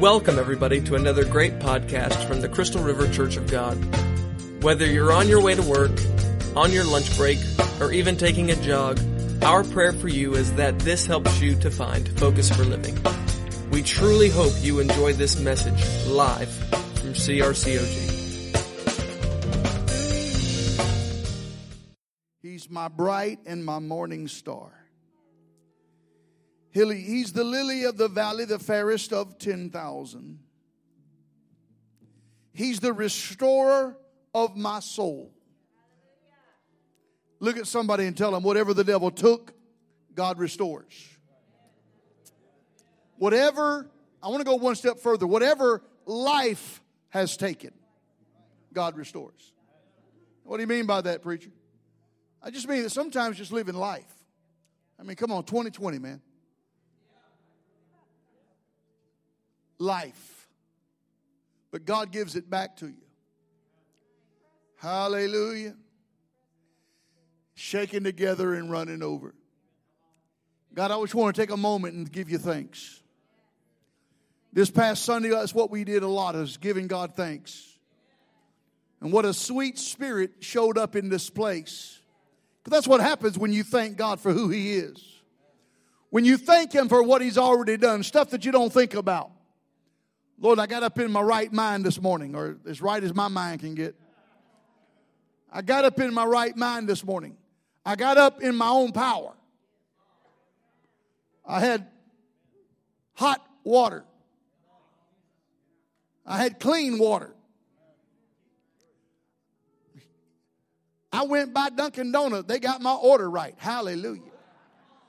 Welcome, everybody, to another great podcast from the Crystal River Church of God. Whether you're on your way to work, on your lunch break, or even taking a jog, our prayer for you is that this helps you to find focus for living. We truly hope you enjoy this message live from CRCOG. He's my bright and my morning star. He's the lily of the valley, the fairest of 10,000. He's the restorer of my soul. Look at somebody and tell them whatever the devil took, God restores. Whatever, I want to go one step further, whatever life has taken, God restores. What do you mean by that, preacher? I just mean that sometimes just living life. I mean, come on, 2020, man. Life. But God gives it back to you. Hallelujah. Shaking together and running over. God, I just want to take a moment and give you thanks. This past Sunday, that's what we did a lot, is giving God thanks. And what a sweet spirit showed up in this place. Because that's what happens when you thank God for who He is. When you thank Him for what He's already done, stuff that you don't think about. Lord, I got up in my right mind this morning, or as right as my mind can get. I got up in my right mind this morning. I got up in my own power. I had hot water. I had clean water. I went by Dunkin' Donuts. They got my order right. Hallelujah.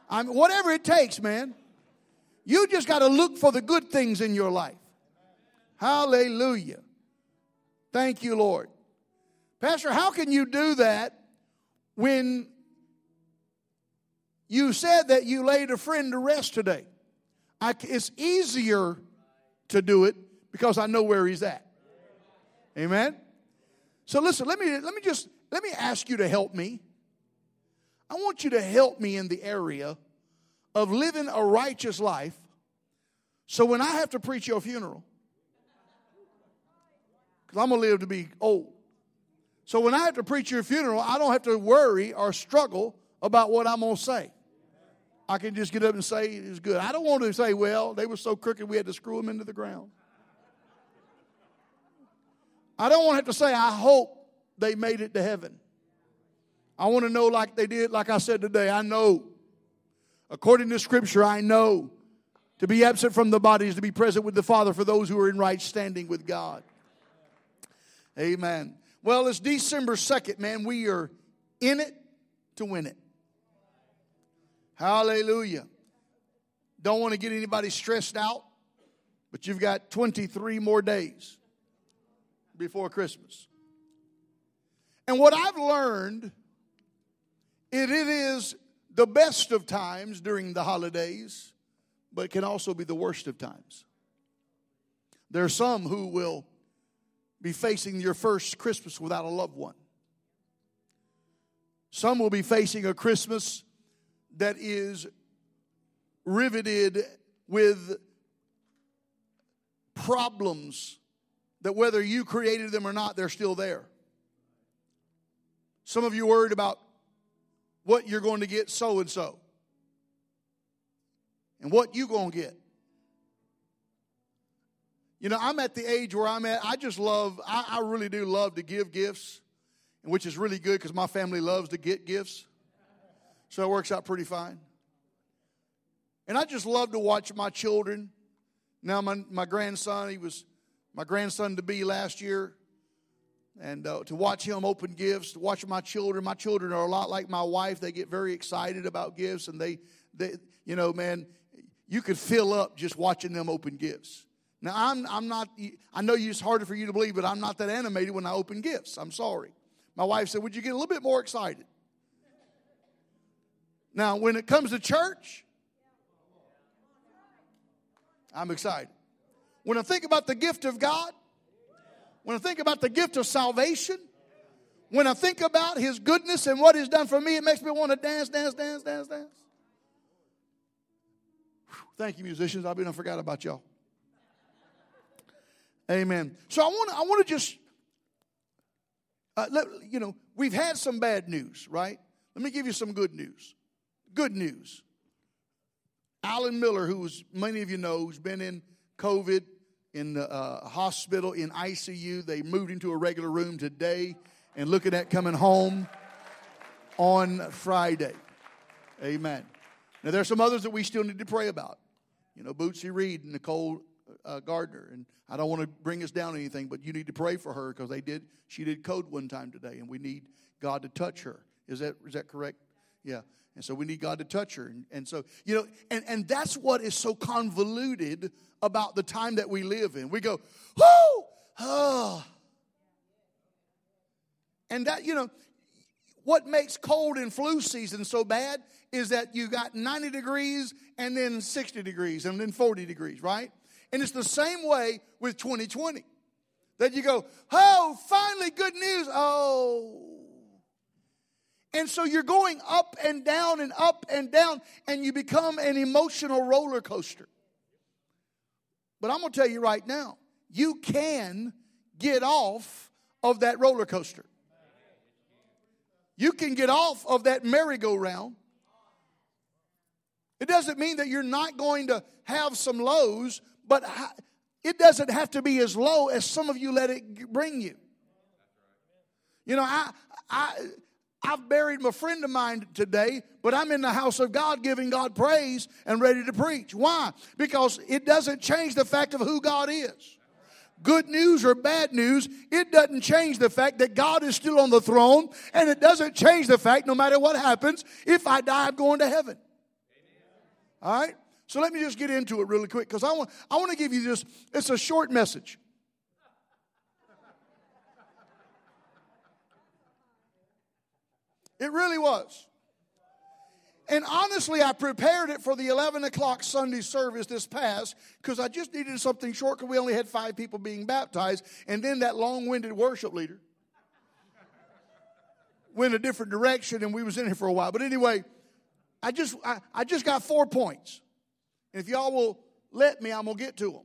I mean, whatever it takes, man. You just got to look for the good things in your life. Hallelujah. Thank you, Lord. Pastor, how can you do that when you said that you laid a friend to rest today? I, it's easier to do it because I know where he's at. Amen. So listen, let me let me just let me ask you to help me. I want you to help me in the area of living a righteous life. So when I have to preach your funeral, because I'm going to live to be old. So when I have to preach your funeral, I don't have to worry or struggle about what I'm going to say. I can just get up and say it is good. I don't want to say, well, they were so crooked we had to screw them into the ground. I don't want to have to say, I hope they made it to heaven. I want to know, like they did, like I said today, I know. According to Scripture, I know to be absent from the body is to be present with the Father for those who are in right standing with God. Amen. Well, it's December 2nd, man. We are in it to win it. Hallelujah. Don't want to get anybody stressed out, but you've got 23 more days before Christmas. And what I've learned, it, it is the best of times during the holidays, but it can also be the worst of times. There are some who will be facing your first Christmas without a loved one. Some will be facing a Christmas that is riveted with problems that whether you created them or not, they're still there. Some of you worried about what you're going to get so and so and what you going to get. You know, I'm at the age where I'm at. I just love, I, I really do love to give gifts, which is really good because my family loves to get gifts. So it works out pretty fine. And I just love to watch my children. Now, my, my grandson, he was my grandson to be last year. And uh, to watch him open gifts, to watch my children. My children are a lot like my wife. They get very excited about gifts. And they, they you know, man, you could fill up just watching them open gifts. Now, I'm, I'm not, I know it's harder for you to believe, but I'm not that animated when I open gifts. I'm sorry. My wife said, Would you get a little bit more excited? Now, when it comes to church, I'm excited. When I think about the gift of God, when I think about the gift of salvation, when I think about His goodness and what He's done for me, it makes me want to dance, dance, dance, dance, dance. Thank you, musicians. I been I forgot about y'all. Amen. So I want I want to just uh, let, you know we've had some bad news, right? Let me give you some good news. Good news. Alan Miller, who was many of you know, who's been in COVID in the uh, hospital in ICU. They moved into a regular room today and looking at coming home on Friday. Amen. Now, there are some others that we still need to pray about. You know, Bootsy Reed Nicole uh, Gardner. And I don't want to bring us down anything, but you need to pray for her because they did. She did code one time today, and we need God to touch her. Is that is that correct? Yeah. And so we need God to touch her. And, and so, you know, and, and that's what is so convoluted about the time that we live in. We go, whoo, oh. And that, you know, what makes cold and flu season so bad is that you got 90 degrees and then 60 degrees and then 40 degrees, right? And it's the same way with 2020. That you go, oh, finally good news. Oh. And so you're going up and down and up and down, and you become an emotional roller coaster. But I'm going to tell you right now, you can get off of that roller coaster. You can get off of that merry-go-round. It doesn't mean that you're not going to have some lows, but it doesn't have to be as low as some of you let it bring you. You know, I, I, I've buried my friend of mine today, but I'm in the house of God giving God praise and ready to preach. Why? Because it doesn't change the fact of who God is. Good news or bad news, it doesn't change the fact that God is still on the throne, and it doesn't change the fact, no matter what happens, if I die, I'm going to heaven. All right? So let me just get into it really quick because I want, I want to give you this. it's a short message. It really was. And honestly, I prepared it for the 11 o'clock Sunday service this past because I just needed something short because we only had five people being baptized. And then that long winded worship leader went a different direction and we was in here for a while. But anyway, I just, I, I just got four points. And if y'all will let me, I'm going to get to them.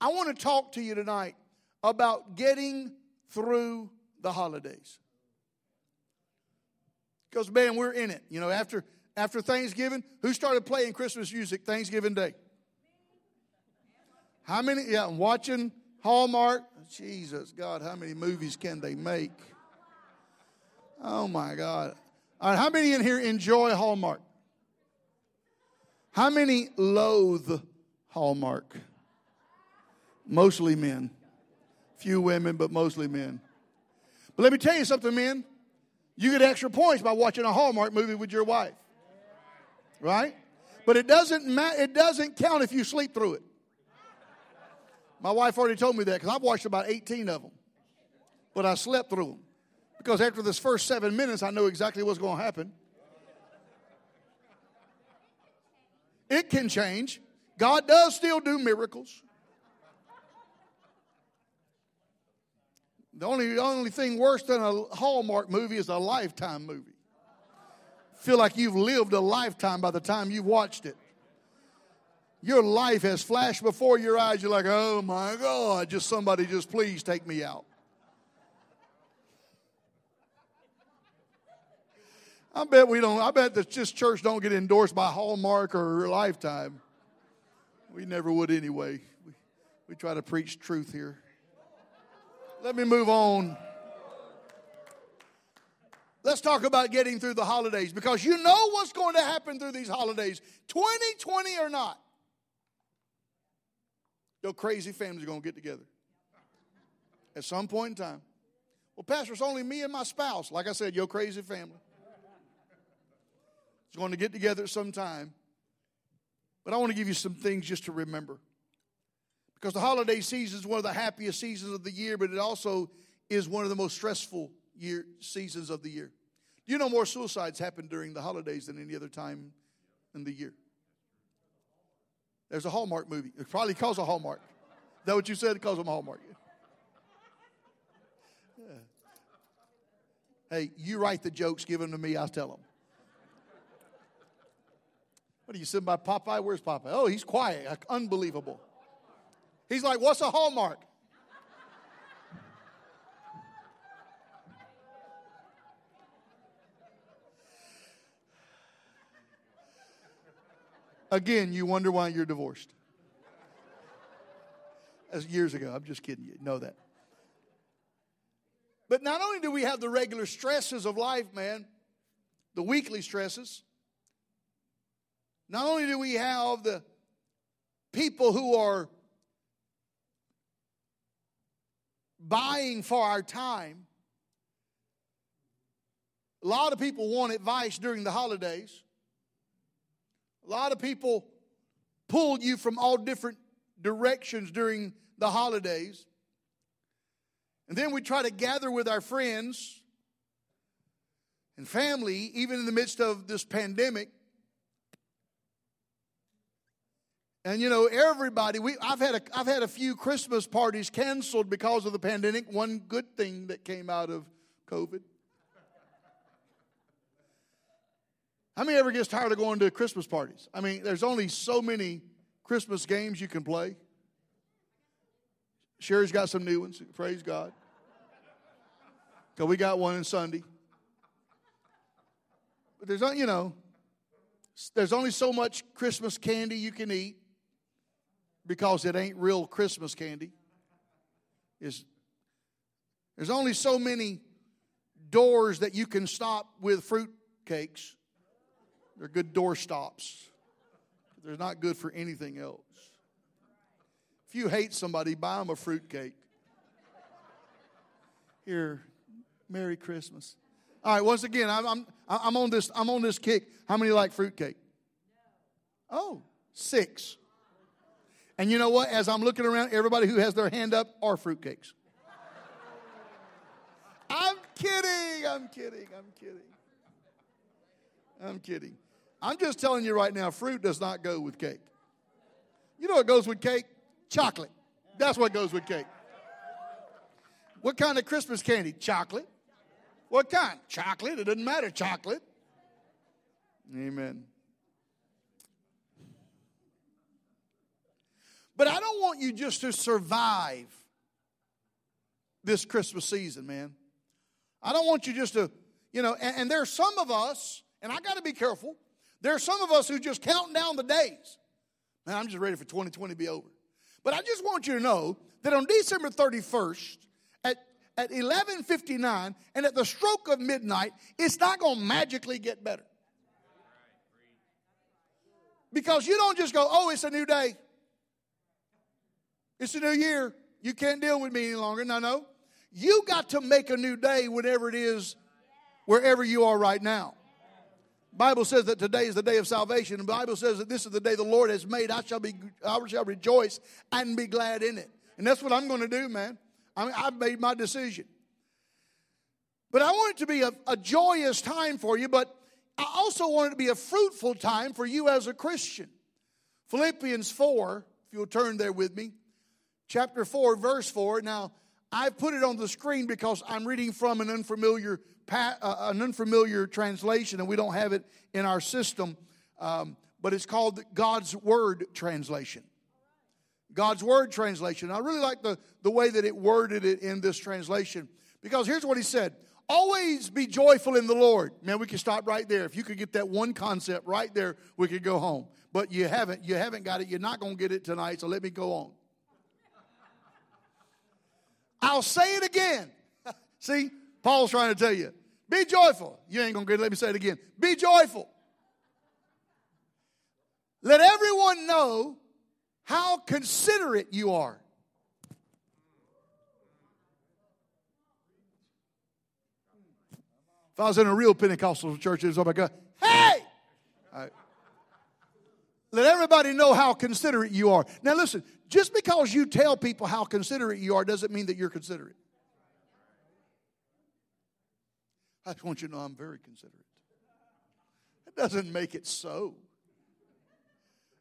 I want to talk to you tonight about getting through the holidays. Because, man, we're in it. You know, after, after Thanksgiving, who started playing Christmas music Thanksgiving Day? How many? Yeah, I'm watching Hallmark. Jesus, God, how many movies can they make? Oh, my God. All right, how many in here enjoy Hallmark? How many loathe Hallmark? Mostly men. Few women, but mostly men. But let me tell you something, men. You get extra points by watching a Hallmark movie with your wife. Right? But it doesn't ma- it doesn't count if you sleep through it. My wife already told me that because I've watched about 18 of them. But I slept through them. Because after this first seven minutes, I know exactly what's going to happen. It can change. God does still do miracles. The only, only thing worse than a Hallmark movie is a lifetime movie. Feel like you've lived a lifetime by the time you've watched it. Your life has flashed before your eyes. You're like, oh my God, just somebody just please take me out. I bet we don't, I bet that this church don't get endorsed by Hallmark or Lifetime. We never would anyway. We, we try to preach truth here. Let me move on. Let's talk about getting through the holidays because you know what's going to happen through these holidays, 2020 or not. Your crazy family's going to get together at some point in time. Well, Pastor, it's only me and my spouse. Like I said, your crazy family going to get together at some time. But I want to give you some things just to remember. Because the holiday season is one of the happiest seasons of the year, but it also is one of the most stressful year seasons of the year. Do you know more suicides happen during the holidays than any other time in the year. There's a Hallmark movie. It probably calls a Hallmark. Is that what you said? It calls them a Hallmark. Yeah. Hey, you write the jokes, give them to me, I'll tell them. What are you sitting by Popeye? Where's Popeye? Oh, he's quiet. Unbelievable. He's like, what's a hallmark? Again, you wonder why you're divorced. As years ago. I'm just kidding you. Know that. But not only do we have the regular stresses of life, man, the weekly stresses, not only do we have the people who are buying for our time, a lot of people want advice during the holidays. A lot of people pull you from all different directions during the holidays. And then we try to gather with our friends and family, even in the midst of this pandemic. And you know, everybody, we, I've, had a, I've had a few Christmas parties canceled because of the pandemic. One good thing that came out of COVID. How many ever gets tired of going to Christmas parties? I mean, there's only so many Christmas games you can play. Sherry's got some new ones. Praise God. Because we got one on Sunday. But there's, you know, there's only so much Christmas candy you can eat because it ain't real Christmas candy. It's, there's only so many doors that you can stop with fruit cakes. They're good door stops. They're not good for anything else. If you hate somebody, buy them a fruit cake. Here, Merry Christmas. All right, once again, I'm, I'm, I'm, on, this, I'm on this kick. How many like fruitcake? Oh, six. And you know what? As I'm looking around, everybody who has their hand up are fruitcakes. I'm kidding. I'm kidding. I'm kidding. I'm kidding. I'm just telling you right now, fruit does not go with cake. You know what goes with cake? Chocolate. That's what goes with cake. What kind of Christmas candy? Chocolate. What kind? Chocolate. It doesn't matter, chocolate. Amen. But I don't want you just to survive this Christmas season, man. I don't want you just to, you know, and, and there are some of us, and I got to be careful. There are some of us who just counting down the days. Man, I'm just ready for 2020 to be over. But I just want you to know that on December 31st, at, at 11.59 and at the stroke of midnight, it's not going to magically get better. Because you don't just go, oh, it's a new day. It's a new year. You can't deal with me any longer. No, no. You got to make a new day, whatever it is, wherever you are right now. Bible says that today is the day of salvation. The Bible says that this is the day the Lord has made. I shall be, I shall rejoice and be glad in it. And that's what I'm going to do, man. I mean, I've made my decision. But I want it to be a, a joyous time for you, but I also want it to be a fruitful time for you as a Christian. Philippians 4, if you'll turn there with me, chapter 4, verse 4. Now, I put it on the screen because I'm reading from an unfamiliar uh, an unfamiliar translation, and we don't have it in our system, um, but it's called God's Word translation. God's Word translation. I really like the, the way that it worded it in this translation because here's what he said Always be joyful in the Lord. Man, we can stop right there. If you could get that one concept right there, we could go home. But you haven't. You haven't got it. You're not going to get it tonight, so let me go on. I'll say it again. See, Paul's trying to tell you be joyful. You ain't going to get it. Let me say it again. Be joyful. Let everyone know how considerate you are. If I was in a real Pentecostal church, it was like, God. hey! Right. Let everybody know how considerate you are. Now, listen, just because you tell people how considerate you are doesn't mean that you're considerate. I just want you to know I'm very considerate. It doesn't make it so.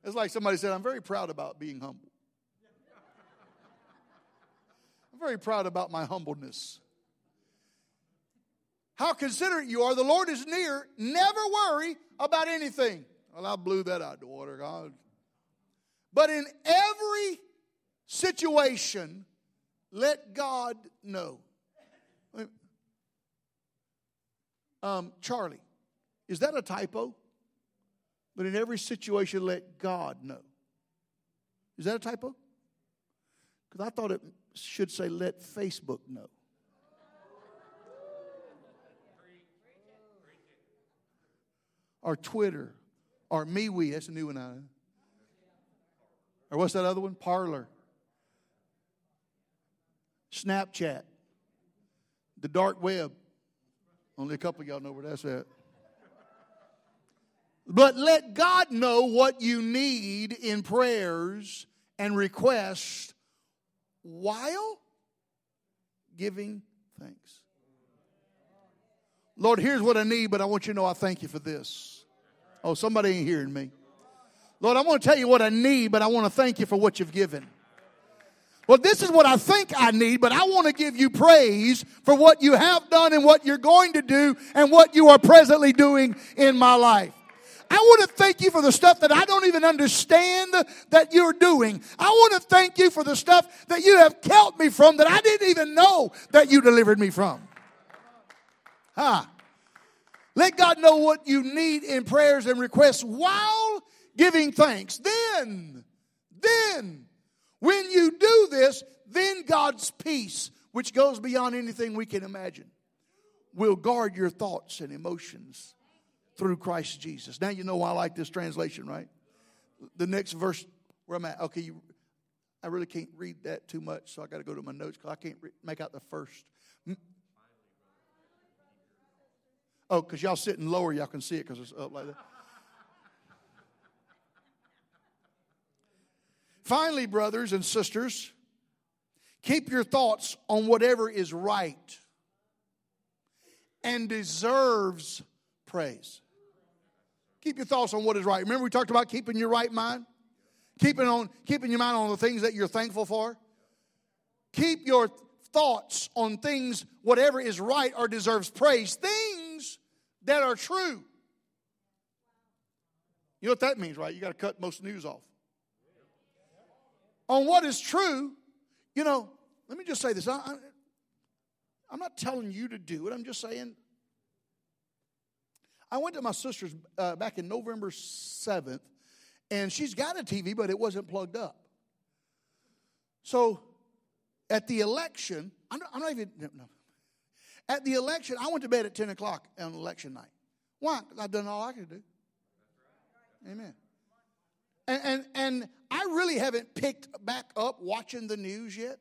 It's like somebody said, I'm very proud about being humble. I'm very proud about my humbleness. How considerate you are. The Lord is near. Never worry about anything. Well, I blew that out of the water, God. But in every situation, let God know. Um, Charlie, is that a typo? But in every situation, let God know. Is that a typo? Because I thought it should say, let Facebook know. Or Twitter. Or MeWe. That's a new one. I Or what's that other one? Parler. Snapchat. The dark web. Only a couple of y'all know where that's at. But let God know what you need in prayers and requests while giving thanks. Lord, here's what I need, but I want you to know I thank you for this. Oh, somebody ain't hearing me. Lord, I want to tell you what I need, but I want to thank you for what you've given. Well, this is what I think I need, but I want to give you praise for what you have done and what you're going to do and what you are presently doing in my life. I want to thank you for the stuff that I don't even understand that you're doing. I want to thank you for the stuff that you have kept me from that I didn't even know that you delivered me from. Huh. Let God know what you need in prayers and requests while giving thanks. Then, then, when you do this, then God's peace, which goes beyond anything we can imagine, will guard your thoughts and emotions through Christ Jesus. Now you know why I like this translation, right? The next verse where I'm at. Okay, you, I really can't read that too much, so I got to go to my notes because I can't re- make out the first. Oh, because y'all sitting lower, y'all can see it because it's up like that. Finally, brothers and sisters, keep your thoughts on whatever is right and deserves praise. Keep your thoughts on what is right. Remember we talked about keeping your right mind? Keeping on keeping your mind on the things that you're thankful for. Keep your thoughts on things whatever is right or deserves praise. Things that are true. You know what that means, right? You got to cut most news off. On what is true, you know, let me just say this. I, I, I'm not telling you to do it. I'm just saying I went to my sister's uh, back in November 7th, and she's got a TV, but it wasn't plugged up. So at the election, I'm not, I'm not even, no. At the election, I went to bed at 10 o'clock on election night. Why? Because I've done all I could do. Amen. And, and, and I really haven't picked back up watching the news yet.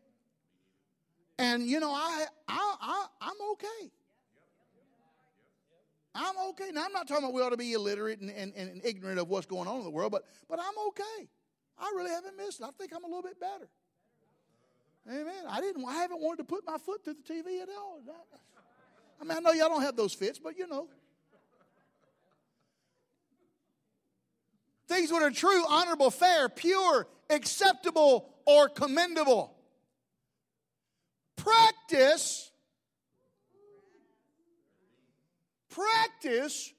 And, you know, I, I, I, I'm okay. I'm okay. Now, I'm not talking about we ought to be illiterate and, and, and ignorant of what's going on in the world, but, but I'm okay. I really haven't missed it. I think I'm a little bit better. Amen. I didn't. I haven't wanted to put my foot through the TV at all. I mean, I know y'all don't have those fits, but you know. Things that are true, honorable, fair, pure, acceptable, or commendable. Practice practice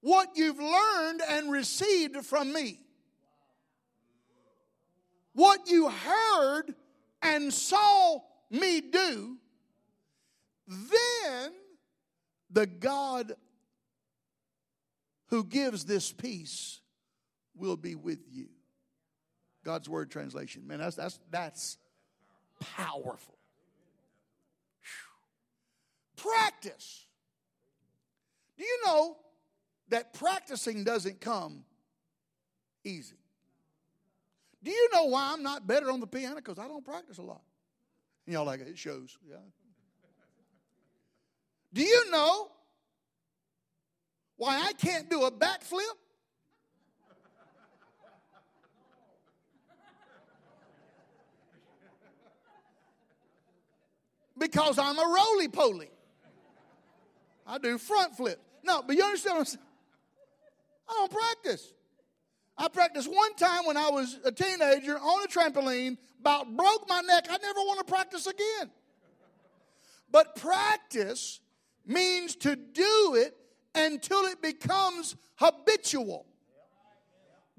what you've learned and received from me. What you heard and saw me do, then the God who gives this peace will be with you. God's word translation. Man, that's that's that's powerful. Practice. Do you know that practicing doesn't come easy? Do you know why I'm not better on the piano? Because I don't practice a lot. And y'all like it, it shows. Yeah. Do you know why I can't do a backflip? Because I'm a roly poly. I do front flips. No, but you understand what I'm saying? I don't practice. I practiced one time when I was a teenager on a trampoline, about broke my neck. I never want to practice again. But practice means to do it until it becomes habitual.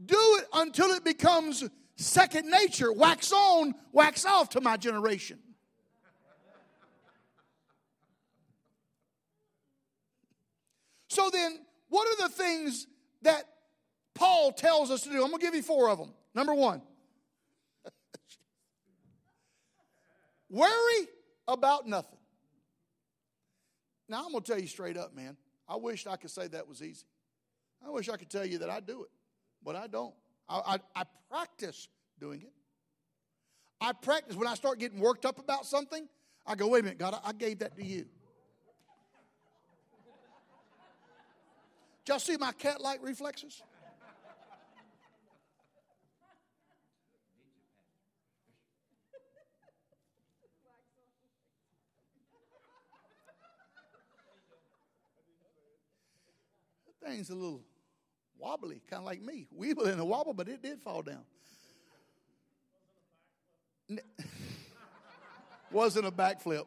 Do it until it becomes second nature, wax on, wax off to my generation. So then, what are the things that Paul tells us to do. I'm going to give you four of them. Number one, worry about nothing. Now, I'm going to tell you straight up, man. I wish I could say that was easy. I wish I could tell you that I do it, but I don't. I, I, I practice doing it. I practice. When I start getting worked up about something, I go, wait a minute, God, I, I gave that to you. Y'all see my cat like reflexes? Thing's a little wobbly, kind of like me. Weeble in a wobble, but it did fall down. Wasn't a backflip.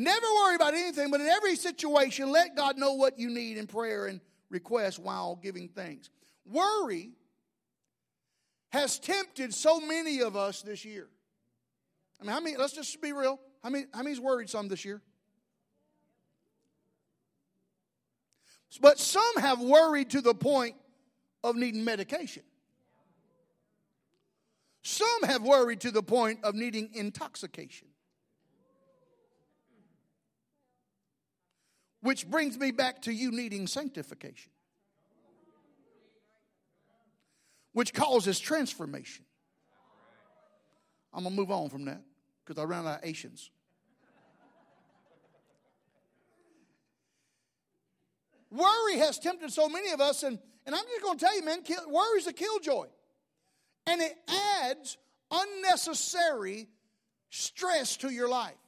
Never worry about anything, but in every situation, let God know what you need in prayer and request while giving thanks. Worry has tempted so many of us this year. I mean, how many, let's just be real. How many, how many's worried some this year? But some have worried to the point of needing medication. Some have worried to the point of needing intoxication. Which brings me back to you needing sanctification, which causes transformation. I'm going to move on from that because I ran out of Asians. Worry has tempted so many of us, and, and I'm just going to tell you, man, kill, worry is a killjoy. And it adds unnecessary stress to your life.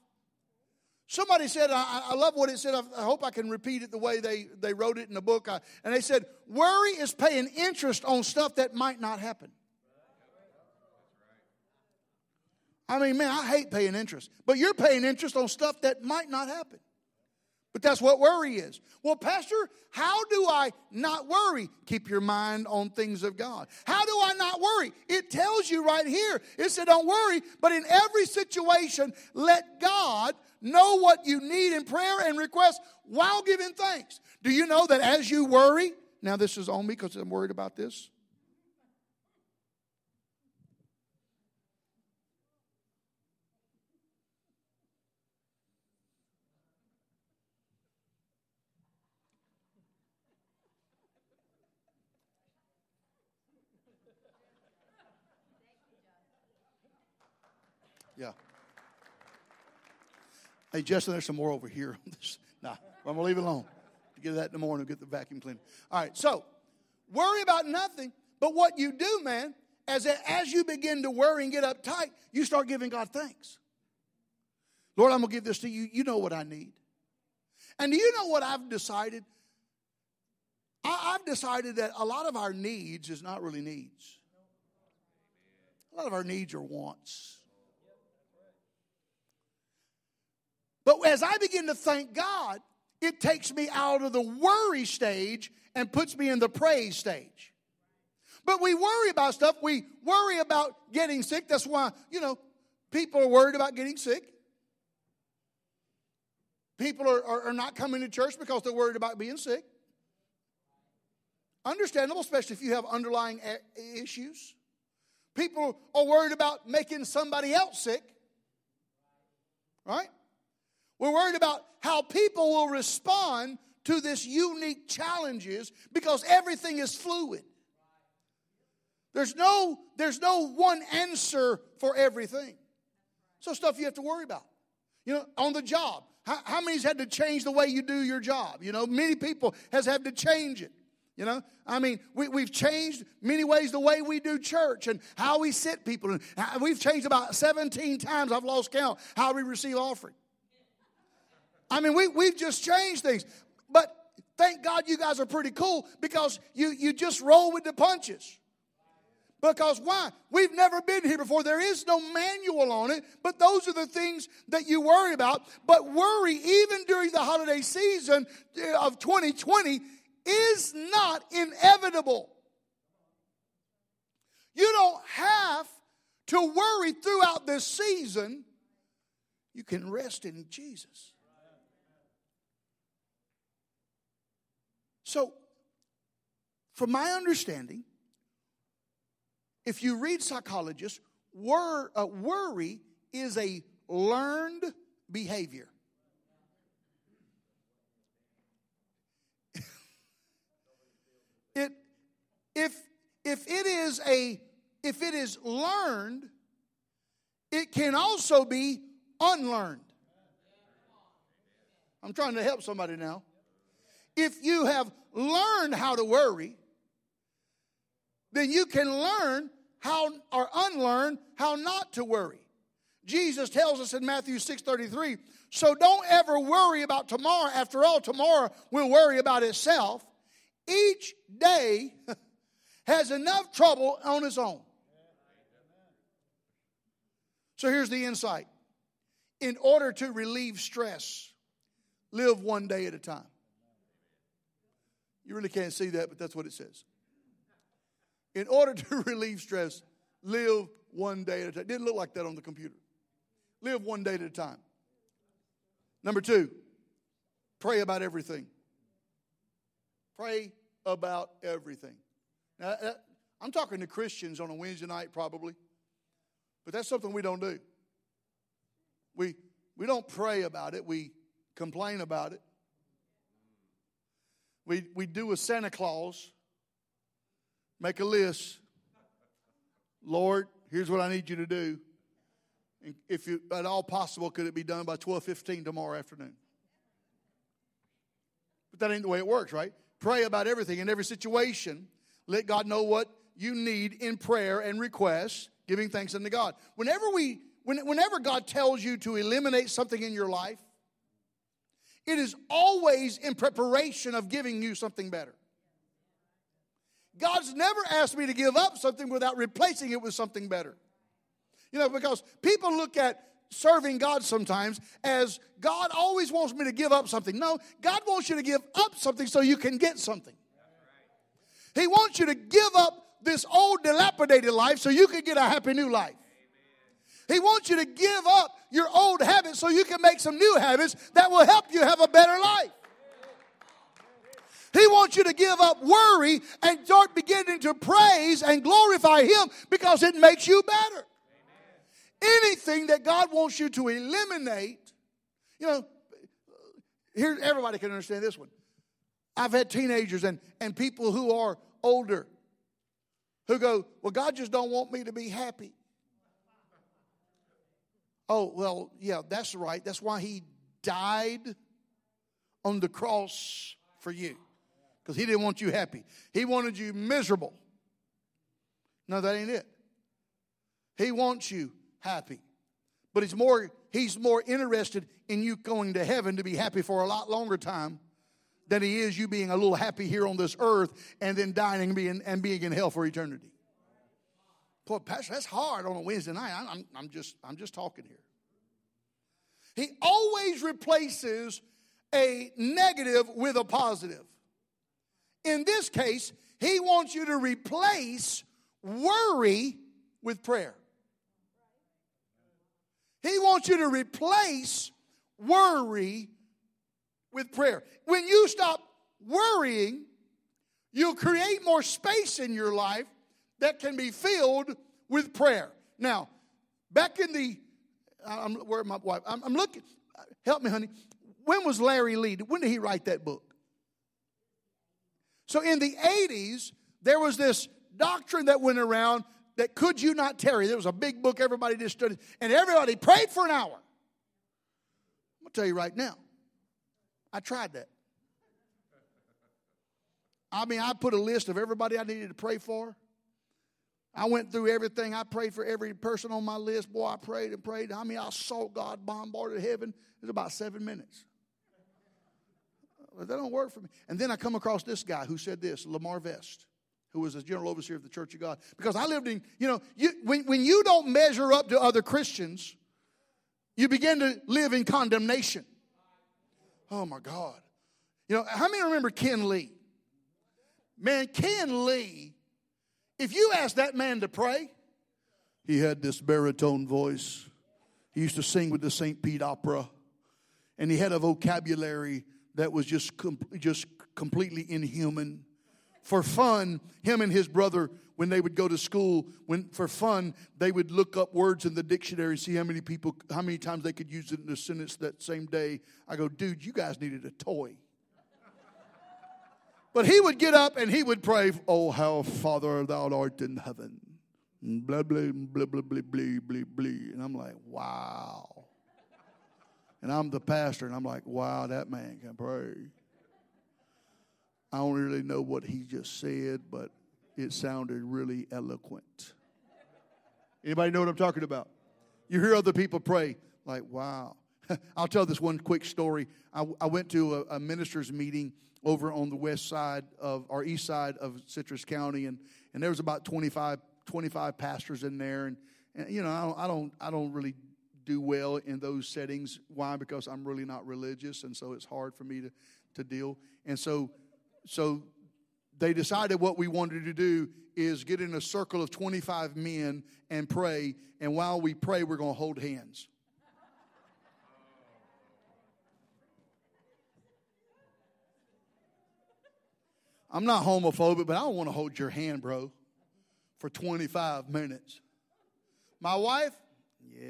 Somebody said, I, I love what it said. I, hope I can repeat it the way they, they wrote it in the book. I, and they said, worry is paying interest on stuff that might not happen. I mean, man, I hate paying interest, but you're paying interest on stuff that might not happen. But that's what worry is. Well, Pastor, how do I not worry? Keep your mind on things of God. How do I not worry? It tells you right here. It said, don't worry, but in every situation, let God know what you need in prayer and request while giving thanks. Do you know that as you worry, now this is on me because I'm worried about this. Hey, Justin, there's some more over here. nah, I'm to leave it alone. Get that in the morning, get the vacuum cleaner. All right, so worry about nothing, but what you do, man, as, as you begin to worry and get uptight, you start giving God thanks. Lord, I'm to give this to you. You know what I need. And do you know what I've decided? I, I've decided that a lot of our needs is not really needs. A lot of our needs are wants. But as I begin to thank God, it takes me out of the worry stage and puts me in the praise stage. But we worry about stuff. We worry about getting sick. That's why, you know, people are worried about getting sick. People are, are, are not coming to church because they're worried about being sick. Understandable, especially if you have underlying issues. People are worried about making somebody else sick. Right? We're worried about how people will respond to this unique challenges because everything is fluid. There's no, there's no one answer for everything. So stuff you have to worry about. You know, on the job. How, how many's had to change the way you do your job? You know, many people has had to change it. You know, I mean, we, we've changed many ways the way we do church and how we sit people. And we've changed about 17 times, I've lost count, how we receive offering. I mean, we, we've just changed things. But thank God you guys are pretty cool because you, you just roll with the punches. Because why? We've never been here before. There is no manual on it, but those are the things that you worry about. But worry, even during the holiday season uh, of 2020, is not inevitable. You don't have to worry throughout this season. You can rest in Jesus. From my understanding, if you read psychologists, wor- uh, worry is a learned behavior. it, if, if it is a if it is learned, it can also be unlearned. I'm trying to help somebody now. If you have learned how to worry, then you can learn how or unlearn how not to worry. Jesus tells us in Matthew 6:33, so don't ever worry about tomorrow. After all, tomorrow will worry about itself. Each day has enough trouble on its own. So here's the insight. In order to relieve stress, live one day at a time. You really can't see that, but that's what it says. In order to relieve stress, live one day at a time. It didn't look like that on the computer. Live one day at a time. Number two, pray about everything. Pray about everything. Now, I'm talking to Christians on a Wednesday night, probably, but that's something we don't do. We, we don't pray about it, we complain about it. We, we do a Santa Claus, make a list. Lord, here's what I need you to do. And if you, at all possible, could it be done by 12:15 tomorrow afternoon? But that ain't the way it works, right? Pray about everything in every situation. Let God know what you need in prayer and requests, giving thanks unto God. Whenever we, whenever God tells you to eliminate something in your life, it is always in preparation of giving you something better. God's never asked me to give up something without replacing it with something better. You know, because people look at serving God sometimes as God always wants me to give up something. No, God wants you to give up something so you can get something. He wants you to give up this old dilapidated life so you can get a happy new life. He wants you to give up your old habits so you can make some new habits that will help you have a better life. He wants you to give up worry and start beginning to praise and glorify Him because it makes you better. Anything that God wants you to eliminate, you know, here everybody can understand this one. I've had teenagers and, and people who are older who go, Well, God just don't want me to be happy. Oh, well, yeah, that's right. That's why he died on the cross for you. Because he didn't want you happy. He wanted you miserable. No, that ain't it. He wants you happy. But he's more, he's more interested in you going to heaven to be happy for a lot longer time than he is you being a little happy here on this earth and then dying and being, and being in hell for eternity. Boy, Pastor, that's hard on a Wednesday night. I'm, I'm, just, I'm just talking here. He always replaces a negative with a positive. In this case, he wants you to replace worry with prayer. He wants you to replace worry with prayer. When you stop worrying, you'll create more space in your life that can be filled with prayer. Now, back in the, I'm, where my wife? I'm, I'm looking, help me, honey. When was Larry Lea? When did he write that book? So in the 80s, there was this doctrine that went around that could you not tarry? There was a big book everybody just studied, and everybody prayed for an hour. I'm gonna tell you right now, I tried that. I mean, I put a list of everybody I needed to pray for. I went through everything. I prayed for every person on my list. Boy, I prayed and prayed. I mean, I saw God bombarded heaven. It was about seven minutes. But that don't work for me. And then I come across this guy who said this, Lamar Vest who was a general overseer of the Church of God. Because I lived in, you know, you, when, when you don't measure up to other Christians, you begin to live in condemnation. Oh my God. You know, how many remember Ken Lee? Man, Ken Lee, if you ask that man to pray, he had this baritone voice. He used to sing with the St. Pete Opera, and he had a vocabulary that was just, com- just completely inhuman for fun, him and his brother, when they would go to school, when for fun, they would look up words in the dictionary, and see how many people, how many times they could use it in a sentence that same day. I go, dude, you guys needed a toy. But he would get up and he would pray, Oh, how Father thou art in heaven. Blah, blah, blah, blah, blah, blah, blah, blah. And I'm like, wow. And I'm the pastor, and I'm like, wow, that man can pray. I don't really know what he just said, but it sounded really eloquent. Anybody know what I'm talking about? You hear other people pray, like, wow. I'll tell this one quick story. I, I went to a, a, minister's meeting over on the west side of, our east side of Citrus County, and, and there was about 25, 25 pastors in there. And, and you know, I don't, I, don't, I don't really do well in those settings. Why? Because I'm really not religious, and so it's hard for me to, to deal. And so, so they decided what we wanted to do is get in a circle of 25 men and pray. And while we pray, we're going to hold hands. I'm not homophobic, but I don't want to hold your hand, bro, for 25 minutes. My wife? Yeah.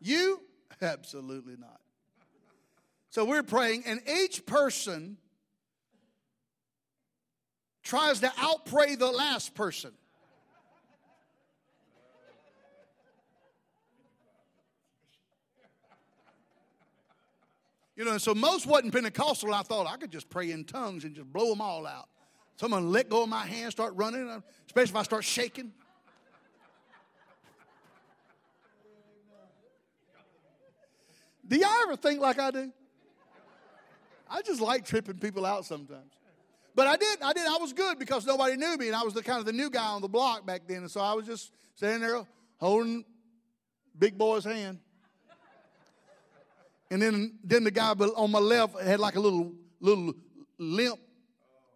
You? Absolutely not. So we're praying, and each person tries to outpray the last person. You know, so most wasn't Pentecostal. I thought I could just pray in tongues and just blow them all out. Someone let go of my hand, start running, especially if I start shaking. Do y'all ever think like I do? I just like tripping people out sometimes. But I did, I did, I was good because nobody knew me, and I was the kind of the new guy on the block back then. And so I was just standing there holding big boy's hand. And then, then the guy on my left had like a little, little limp,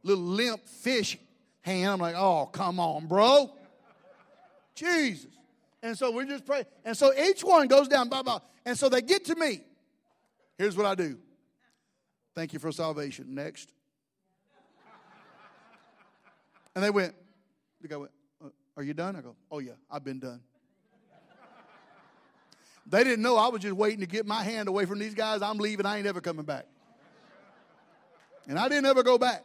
little limp fish hand. I'm like, oh, come on, bro. Jesus. And so we just pray. And so each one goes down, blah, blah. And so they get to me. Here's what I do. Thank you for salvation. Next. And they went, the guy went, uh, Are you done? I go, Oh, yeah, I've been done. They didn't know I was just waiting to get my hand away from these guys. I'm leaving. I ain't ever coming back. And I didn't ever go back.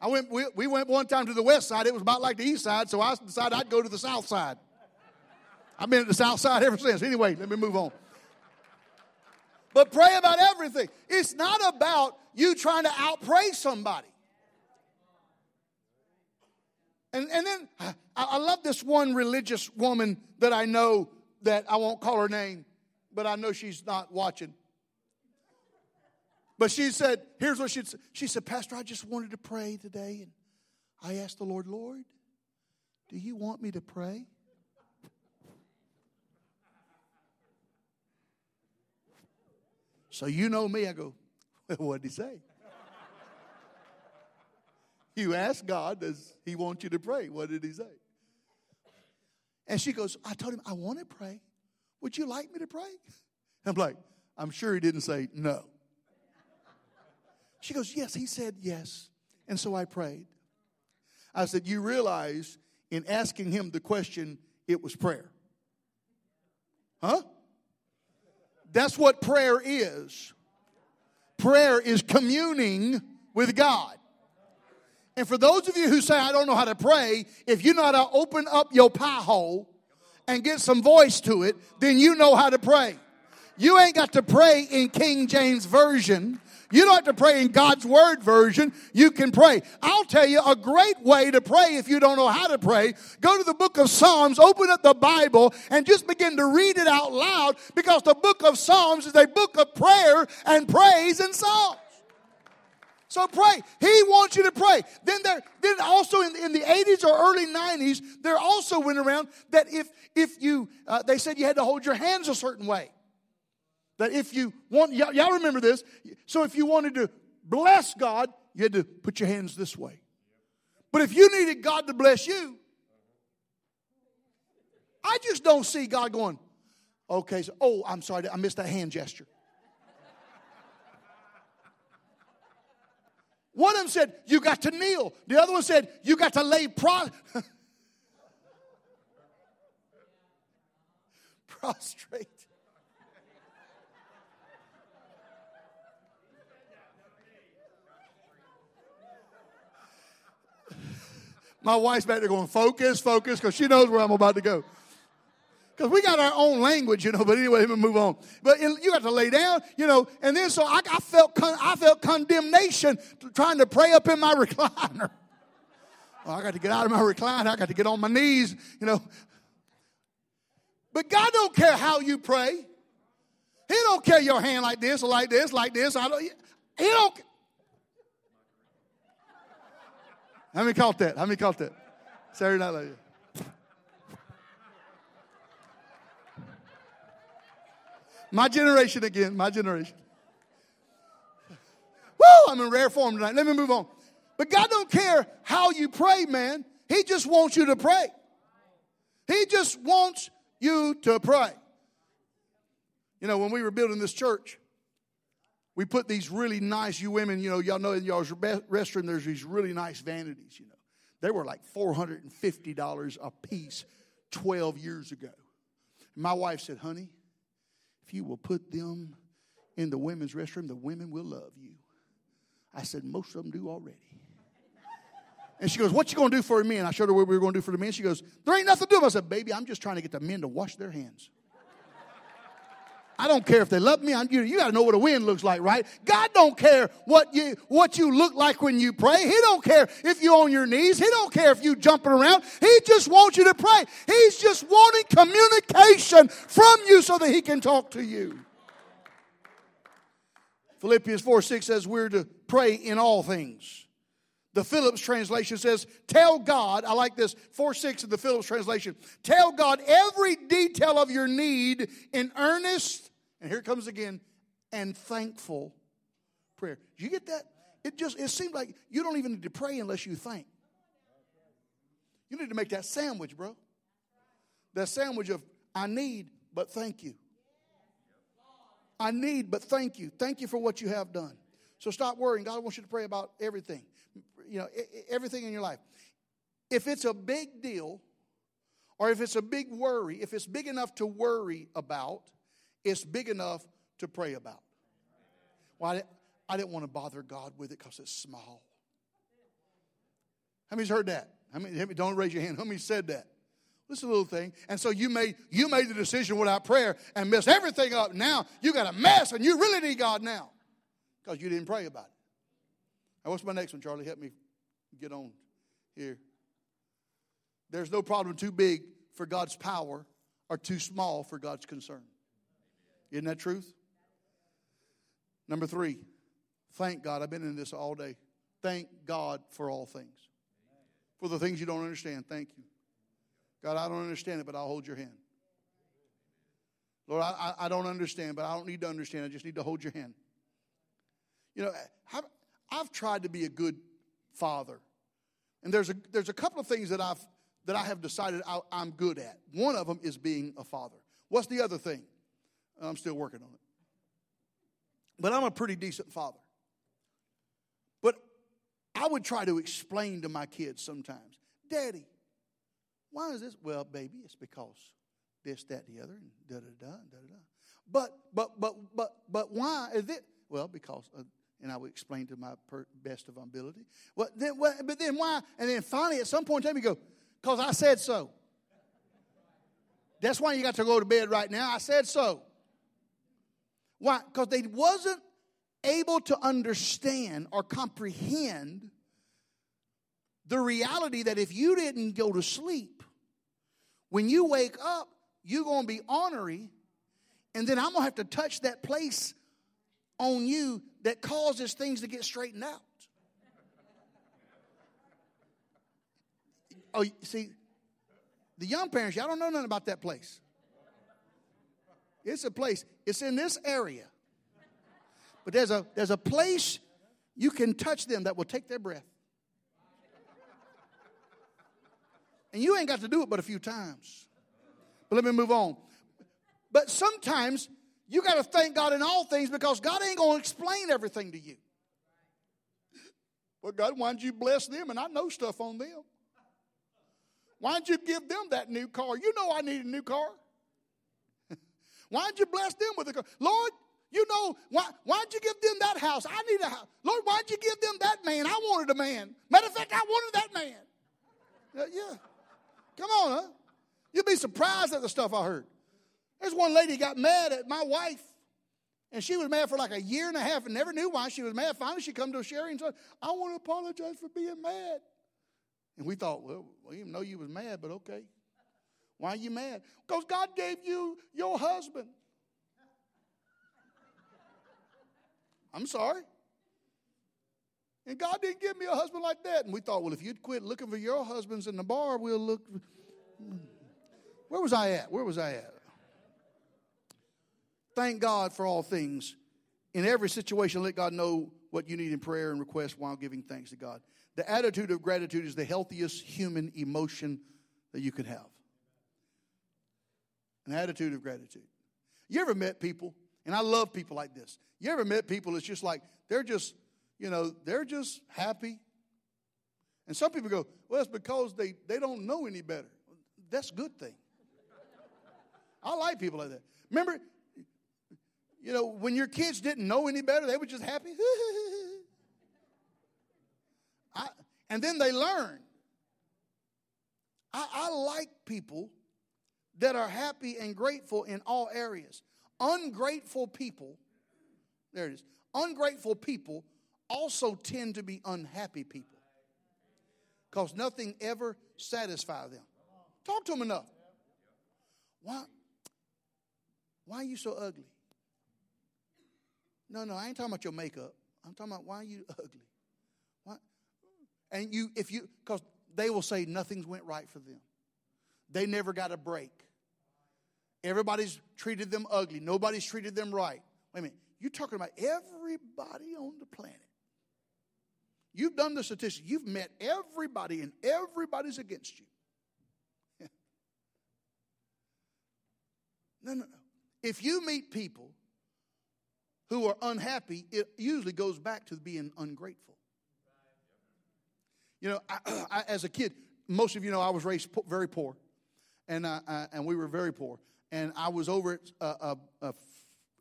I went, we, we went one time to the west side. It was about like the east side, so I decided I'd go to the south side. I've been at the south side ever since. Anyway, let me move on. But pray about everything. It's not about you trying to outpray somebody. And, and then I, I love this one religious woman that I know that I won't call her name, but I know she's not watching. But she said, here's what she said. She said, Pastor, I just wanted to pray today. And I asked the Lord, Lord, do you want me to pray? So you know me. I go, what did he say? you ask God, does he want you to pray? What did he say? And she goes, I told him, I want to pray. Would you like me to pray? I'm like, I'm sure he didn't say no. She goes, Yes, he said yes. And so I prayed. I said, You realize in asking him the question, it was prayer. Huh? That's what prayer is. Prayer is communing with God. And for those of you who say, I don't know how to pray, if you know how uh, to open up your pie hole and get some voice to it, then you know how to pray. You ain't got to pray in King James Version. You don't have to pray in God's Word version. You can pray. I'll tell you a great way to pray if you don't know how to pray. Go to the book of Psalms, open up the Bible, and just begin to read it out loud because the book of Psalms is a book of prayer and praise and song. So pray. He wants you to pray. Then there, then also in, in the 80s or early 90s, there also went around that if if you, uh, they said you had to hold your hands a certain way. That if you want, y'all, y'all remember this. So if you wanted to bless God, you had to put your hands this way. But if you needed God to bless you, I just don't see God going, okay, so, oh, I'm sorry, I missed that hand gesture. One of them said, You got to kneel. The other one said, You got to lay pro- prostrate. My wife's back there going, Focus, focus, because she knows where I'm about to go. Because we got our own language, you know, but anyway, let me move on. But you got to lay down, you know, and then so I, I felt con- I felt condemnation trying to pray up in my recliner. I got to get out of my recliner. I got to get on my knees, you know. But God don't care how you pray. He don't care your hand like this or like this, like this. I don't. He don't. How many caught that? How many caught that? Saturday Night Live. My generation again, my generation. Woo, I'm in rare form tonight. Let me move on. But God don't care how you pray, man. He just wants you to pray. He just wants you to pray. You know, when we were building this church, we put these really nice, you women, you know, y'all know in y'all's restroom, there's these really nice vanities, you know. They were like $450 a piece 12 years ago. My wife said, honey, if you will put them in the women's restroom, the women will love you. I said, most of them do already. And she goes, What you gonna do for the men? I showed her what we were gonna do for the men. She goes, There ain't nothing to do. I said, Baby, I'm just trying to get the men to wash their hands. I don't care if they love me. I'm, you, you got to know what a wind looks like, right? God don't care what you what you look like when you pray. He don't care if you're on your knees. He don't care if you're jumping around. He just wants you to pray. He's just wanting communication from you so that he can talk to you. Philippians 4 6 says we're to pray in all things. The Phillips translation says, Tell God, I like this, 4 6 of the Phillips translation, tell God every detail of your need in earnest, and here it comes again, and thankful prayer. Do you get that? It just, it seemed like you don't even need to pray unless you thank. You need to make that sandwich, bro. That sandwich of, I need, but thank you. I need, but thank you. Thank you for what you have done. So stop worrying. God wants you to pray about everything you know, everything in your life. If it's a big deal, or if it's a big worry, if it's big enough to worry about, it's big enough to pray about. Well, I, I didn't want to bother God with it because it's small. How many's heard that? How many, don't raise your hand. How many said that? This is a little thing. And so you made you made the decision without prayer and messed everything up. Now you got a mess and you really need God now. Because you didn't pray about it. Now, what's my next one, Charlie? Help me get on here. There's no problem too big for God's power or too small for God's concern. Isn't that truth? Number three, thank God. I've been in this all day. Thank God for all things. For the things you don't understand, thank you. God, I don't understand it, but I'll hold your hand. Lord, I, I don't understand, but I don't need to understand. I just need to hold your hand. You know, I've tried to be a good father. And there's a, there's a couple of things that, I've, that I have decided I, I'm good at. One of them is being a father. What's the other thing? Uh, I'm still working on it. But I'm a pretty decent father. But I would try to explain to my kids sometimes, Daddy, why is this? Well, baby, it's because this, that, the other, and da da da da da. But but but but but why is it? Well, because and I would explain to my per- best of ability. Well, then, well, but then why? And then finally, at some point in time, you go, because I said so. That's why you got to go to bed right now. I said so. Why? Because they wasn't able to understand or comprehend the reality that if you didn't go to sleep, when you wake up, you're going to be ornery, and then I'm going to have to touch that place on you that causes things to get straightened out. Oh, see, the young parents, y'all don't know nothing about that place. It's a place, it's in this area. But there's a there's a place you can touch them that will take their breath. And you ain't got to do it but a few times. But let me move on. But sometimes you got to thank God in all things because God ain't going to explain everything to you. Well, God, why don't you bless them? And I know stuff on them. Why don't you give them that new car? You know I need a new car. why don't you bless them with a car? Lord, you know, why, why don't you give them that house? I need a house. Lord, why don't you give them that man? I wanted a man. Matter of fact, I wanted that man. Uh, yeah. Come on, huh? You'd be surprised at the stuff I heard. There's one lady got mad at my wife and she was mad for like a year and a half and never knew why she was mad. Finally, she come to Sherry and said, I want to apologize for being mad. And we thought, well, we didn't know you was mad, but okay. Why are you mad? Because God gave you your husband. I'm sorry. And God didn't give me a husband like that. And we thought, well, if you'd quit looking for your husbands in the bar, we'll look. Hmm. Where was I at? Where was I at? Thank God for all things. In every situation, let God know what you need in prayer and request while giving thanks to God. The attitude of gratitude is the healthiest human emotion that you could have. An attitude of gratitude. You ever met people, and I love people like this. You ever met people it's just like they're just, you know, they're just happy. And some people go, well, it's because they, they don't know any better. That's a good thing. I like people like that. Remember, you know, when your kids didn't know any better, they were just happy. I, and then they learn. I, I like people that are happy and grateful in all areas. Ungrateful people, there it is. Ungrateful people also tend to be unhappy people because nothing ever satisfies them. Talk to them enough. Why? Why are you so ugly? No, no, I ain't talking about your makeup. I'm talking about why you ugly? Why? And you, if you, because they will say nothing's went right for them. They never got a break. Everybody's treated them ugly. Nobody's treated them right. Wait a minute. You're talking about everybody on the planet. You've done the statistics. You've met everybody, and everybody's against you. no, no, no. If you meet people who are unhappy, it usually goes back to being ungrateful. You know, I, I, as a kid, most of you know I was raised po- very poor, and uh, uh, and we were very poor. And I was over at a, a,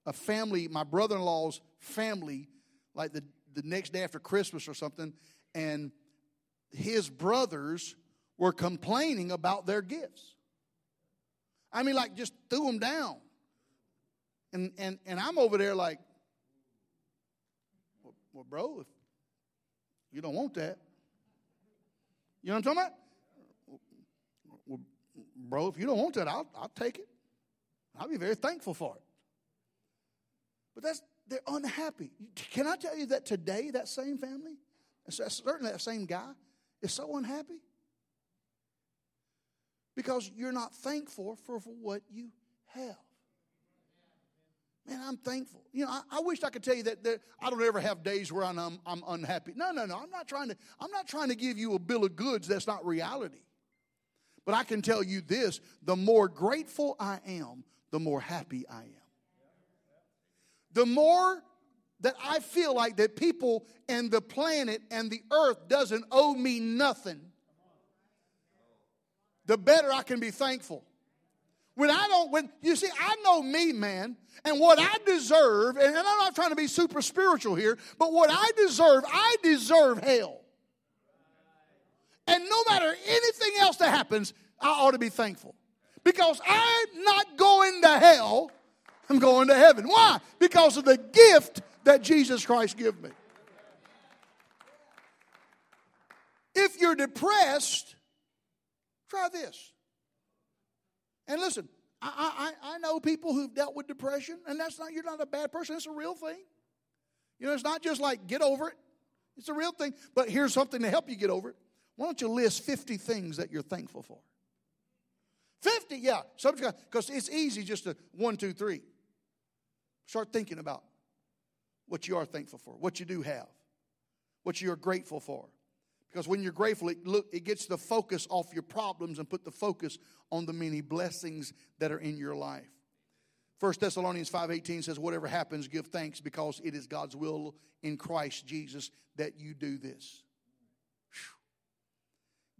a family, my brother-in-law's family, like the the next day after Christmas or something, and his brothers were complaining about their gifts. I mean, like just threw them down. And and and I'm over there like, well, bro, if you don't want that, you know what I'm talking about? Well, bro, if you don't want that, I'll, I'll take it. I'll be very thankful for it. But that's they're unhappy. Can I tell you that today that same family, certainly that same guy, is so unhappy? Because you're not thankful for, for what you have. Man, I'm thankful. You know, I, I wish I could tell you that, that, I don't ever have days where I'm, I'm, I'm unhappy. No, no, no. I'm not trying to. I'm not trying to give you a bill of goods. That's not reality. But I can tell you this: the more grateful I am, the more happy I am. The more that I feel like that people and the planet and the earth doesn't owe me nothing, the better I can be thankful. When I don't, when you see, I know me, man, and what I deserve, and I'm not trying to be super spiritual here, but what I deserve, I deserve hell. And no matter anything else that happens, I ought to be thankful. Because I'm not going to hell, I'm going to heaven. Why? Because of the gift that Jesus Christ gave me. If you're depressed, try this. And listen, I, I, I know people who've dealt with depression, and that's not, you're not a bad person. It's a real thing. You know, it's not just like get over it, it's a real thing. But here's something to help you get over it. Why don't you list 50 things that you're thankful for? 50, yeah. Because it's easy just to one, two, three. Start thinking about what you are thankful for, what you do have, what you are grateful for. Because when you're grateful, it, look, it gets the focus off your problems and put the focus on the many blessings that are in your life. 1 Thessalonians 5:18 says whatever happens give thanks because it is God's will in Christ Jesus that you do this.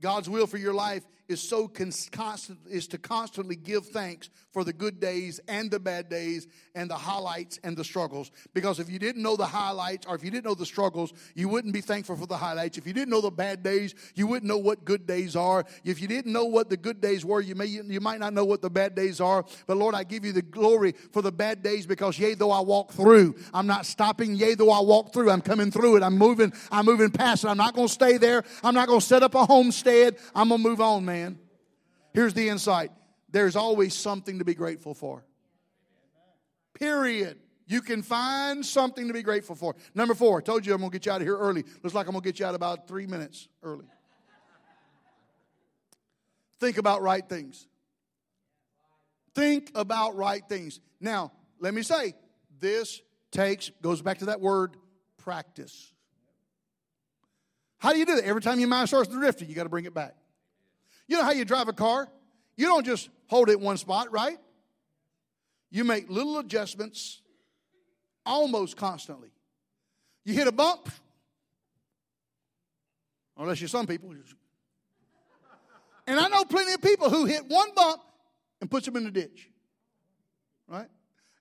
God's will for your life is so constant is to constantly give thanks for the good days and the bad days and the highlights and the struggles. Because if you didn't know the highlights or if you didn't know the struggles you wouldn't be thankful for the highlights. If you didn't know the bad days you wouldn't know what good days are. If you didn't know what the good days were you may you might not know what the bad days are. But Lord I give you the glory for the bad days because yea though I walk through I'm not stopping. Yea though I walk through I'm coming through it. I'm moving I'm moving past it. I'm not going to stay there. I'm not going to set up a homestead. I'm going to move on man Here's the insight there's always something to be grateful for. Period. You can find something to be grateful for. Number four, I told you I'm going to get you out of here early. Looks like I'm going to get you out about three minutes early. Think about right things. Think about right things. Now, let me say, this takes, goes back to that word, practice. How do you do that? Every time your mind starts drifting, you got to bring it back. You know how you drive a car? You don't just hold it one spot, right? You make little adjustments almost constantly. You hit a bump, unless you're some people. And I know plenty of people who hit one bump and puts them in the ditch. Right?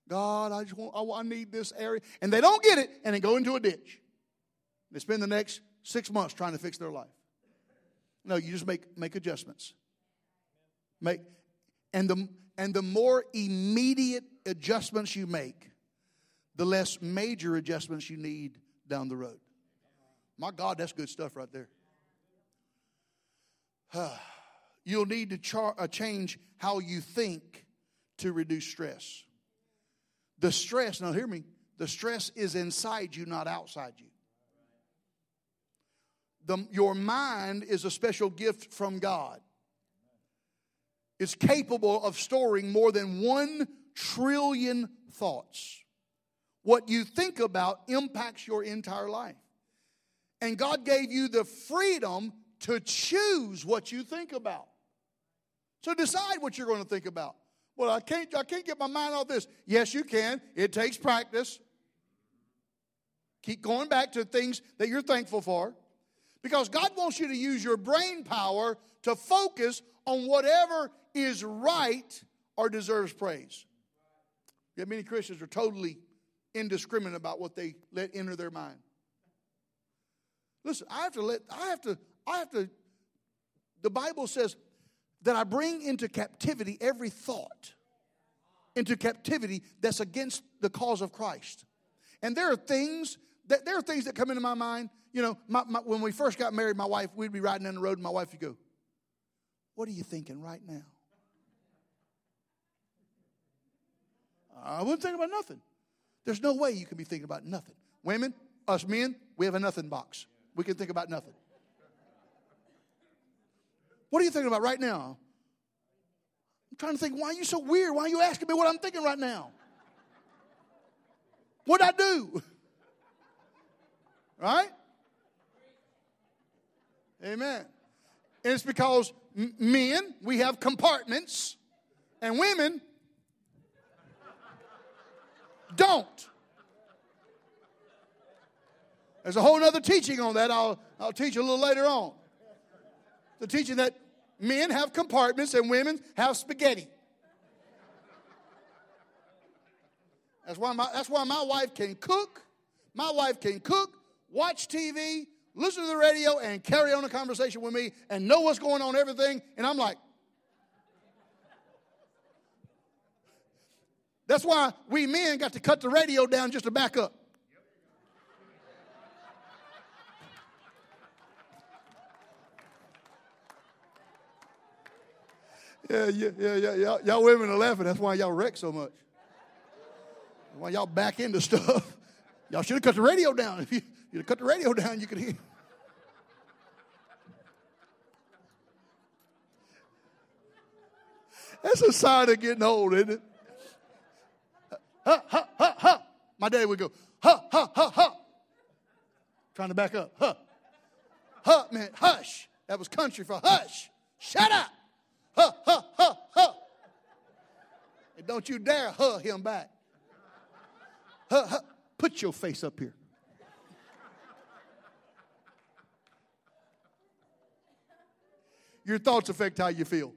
God, I just want, I, I need this area. And they don't get it and they go into a ditch. They spend the next six months trying to fix their life. No, you just make, make adjustments. Make, and, the, and the more immediate adjustments you make, the less major adjustments you need down the road. My God, that's good stuff right there. You'll need to char- uh, change how you think to reduce stress. The stress, now hear me, the stress is inside you, not outside you the, your mind is a special gift from God. It's capable of storing more than one trillion thoughts. What you think about impacts your entire life. And God gave you the freedom to choose what you think about. So decide what you're going to think about. Well, I can't, I can't get my mind off this. Yes, you can. It takes practice. Keep going back to things that you're thankful for. Because God wants you to use your brain power to focus on whatever is right or deserves praise. Yet many Christians are totally indiscriminate about what they let enter their mind. Listen, I have to let, I have to, I have to, the Bible says that I bring into captivity every thought, into captivity that's against the cause of Christ. And there are things there are things that come into my mind you know, my, my, when we first got married, my wife, we'd be riding down the road, and my wife would go, What are you thinking right now? I wouldn't think about nothing. There's no way you can be thinking about nothing. Women, us men, we have a nothing box. We can think about nothing. What are you thinking about right now? I'm trying to think, why are you so weird? Why are you asking me what I'm thinking right now? What'd I do? Right? Amen. And it's because men, we have compartments, and women don't. There's a whole other teaching on that. I'll, I'll teach a little later on. The teaching that men have compartments and women have spaghetti. That's why my, that's why my wife can cook. My wife can cook, watch TV, listen to the radio and carry on a conversation with me and know what's going on, everything. And I'm like, that's why we men got to cut the radio down just to back up. Yeah, yeah, yeah, yeah. Y'all, y'all women are laughing. That's why y'all wreck so much. Why y'all back into stuff. Y'all should have cut the radio down. If you, you cut the radio down, you could hear. That's a sign of getting old, isn't it? Ha, ha, ha, ha. My daddy would go, ha, ha, ha, ha. Trying to back up. Huh. Huh meant hush. That was country for hush. Shut up. Huh, huh, huh, huh. And don't you dare huh him back. Huh, huh. Put your face up here. Your thoughts affect how you feel.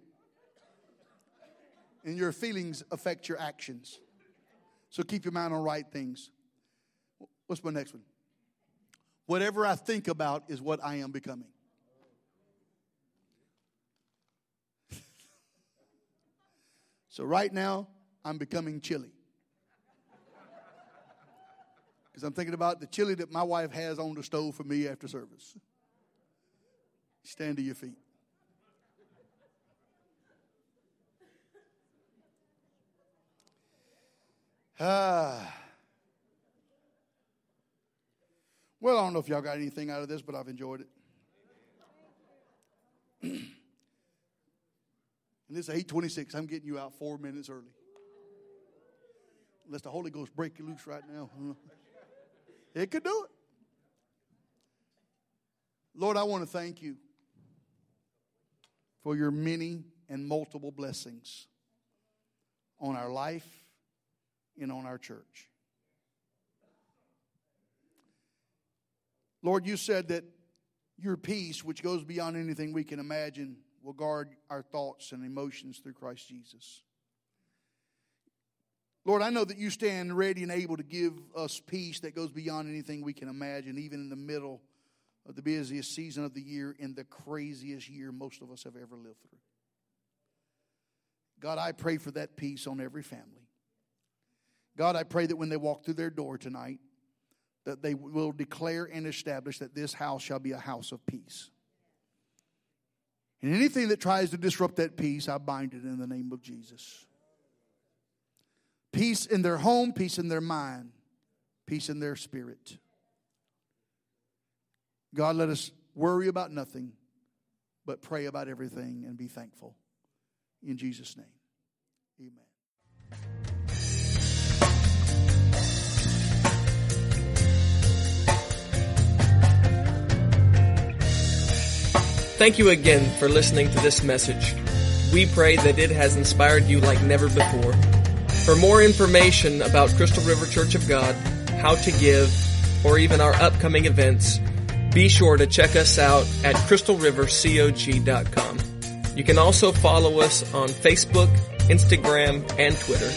And your feelings affect your actions. So keep your mind on right things. What's my next one? Whatever I think about is what I am becoming. so right now, I'm becoming chilly. Because I'm thinking about the chili that my wife has on the stove for me after service. Stand to your feet. Ah. Well, I don't know if y'all got anything out of this, but I've enjoyed it. and is 826. I'm getting you out four minutes early. Unless the Holy Ghost break you loose right now. It could do it. Lord, I want to thank you for your many and multiple blessings on our life and on our church. Lord, you said that your peace, which goes beyond anything we can imagine, will guard our thoughts and emotions through Christ Jesus. Lord, I know that you stand ready and able to give us peace that goes beyond anything we can imagine, even in the middle of the busiest season of the year, in the craziest year most of us have ever lived through. God, I pray for that peace on every family. God, I pray that when they walk through their door tonight, that they will declare and establish that this house shall be a house of peace. And anything that tries to disrupt that peace, I bind it in the name of Jesus. Peace in their home, peace in their mind, peace in their spirit. God, let us worry about nothing, but pray about everything and be thankful. In Jesus' name, amen. Thank you again for listening to this message. We pray that it has inspired you like never before. For more information about Crystal River Church of God, how to give, or even our upcoming events, be sure to check us out at crystalrivercog.com. You can also follow us on Facebook, Instagram, and Twitter.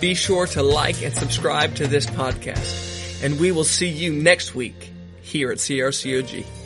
Be sure to like and subscribe to this podcast, and we will see you next week here at CRCOG.